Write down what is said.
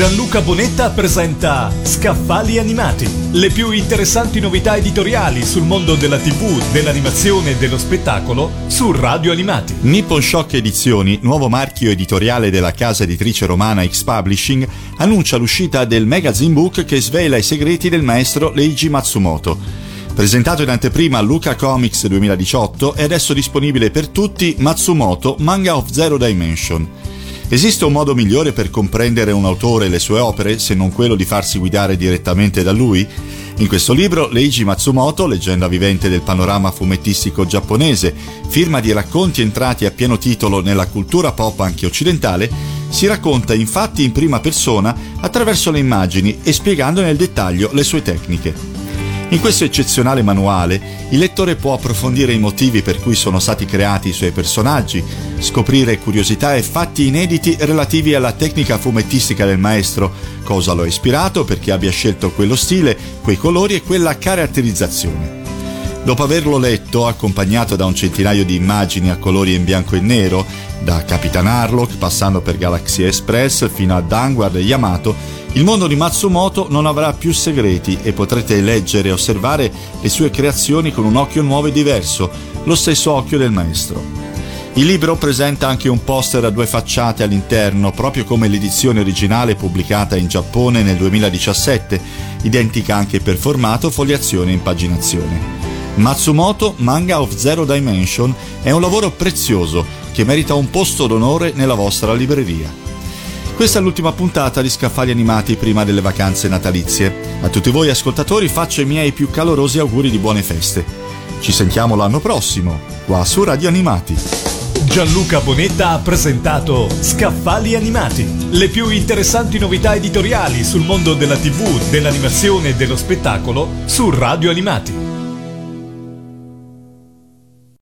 Gianluca Bonetta presenta Scaffali Animati, le più interessanti novità editoriali sul mondo della TV, dell'animazione e dello spettacolo su Radio Animati. Nippon Shock Edizioni, nuovo marchio editoriale della casa editrice romana X Publishing, annuncia l'uscita del magazine book che svela i segreti del maestro Leiji Matsumoto. Presentato in anteprima a Luca Comics 2018, è adesso disponibile per tutti Matsumoto Manga of Zero Dimension. Esiste un modo migliore per comprendere un autore e le sue opere se non quello di farsi guidare direttamente da lui? In questo libro Leiji Matsumoto, leggenda vivente del panorama fumettistico giapponese, firma di racconti entrati a pieno titolo nella cultura pop anche occidentale, si racconta infatti in prima persona attraverso le immagini e spiegando nel dettaglio le sue tecniche. In questo eccezionale manuale il lettore può approfondire i motivi per cui sono stati creati i suoi personaggi, scoprire curiosità e fatti inediti relativi alla tecnica fumettistica del maestro, cosa lo ha ispirato perché abbia scelto quello stile, quei colori e quella caratterizzazione. Dopo averlo letto, accompagnato da un centinaio di immagini a colori in bianco e nero, da Capitan Harlock passando per Galaxy Express fino a Danguard e Yamato, il mondo di Matsumoto non avrà più segreti e potrete leggere e osservare le sue creazioni con un occhio nuovo e diverso, lo stesso occhio del maestro. Il libro presenta anche un poster a due facciate all'interno, proprio come l'edizione originale pubblicata in Giappone nel 2017, identica anche per formato, fogliazione e impaginazione. Matsumoto Manga of Zero Dimension è un lavoro prezioso che merita un posto d'onore nella vostra libreria. Questa è l'ultima puntata di Scaffali Animati prima delle vacanze natalizie. A tutti voi ascoltatori faccio i miei più calorosi auguri di buone feste. Ci sentiamo l'anno prossimo, qua su Radio Animati. Gianluca Bonetta ha presentato Scaffali Animati, le più interessanti novità editoriali sul mondo della TV, dell'animazione e dello spettacolo su Radio Animati.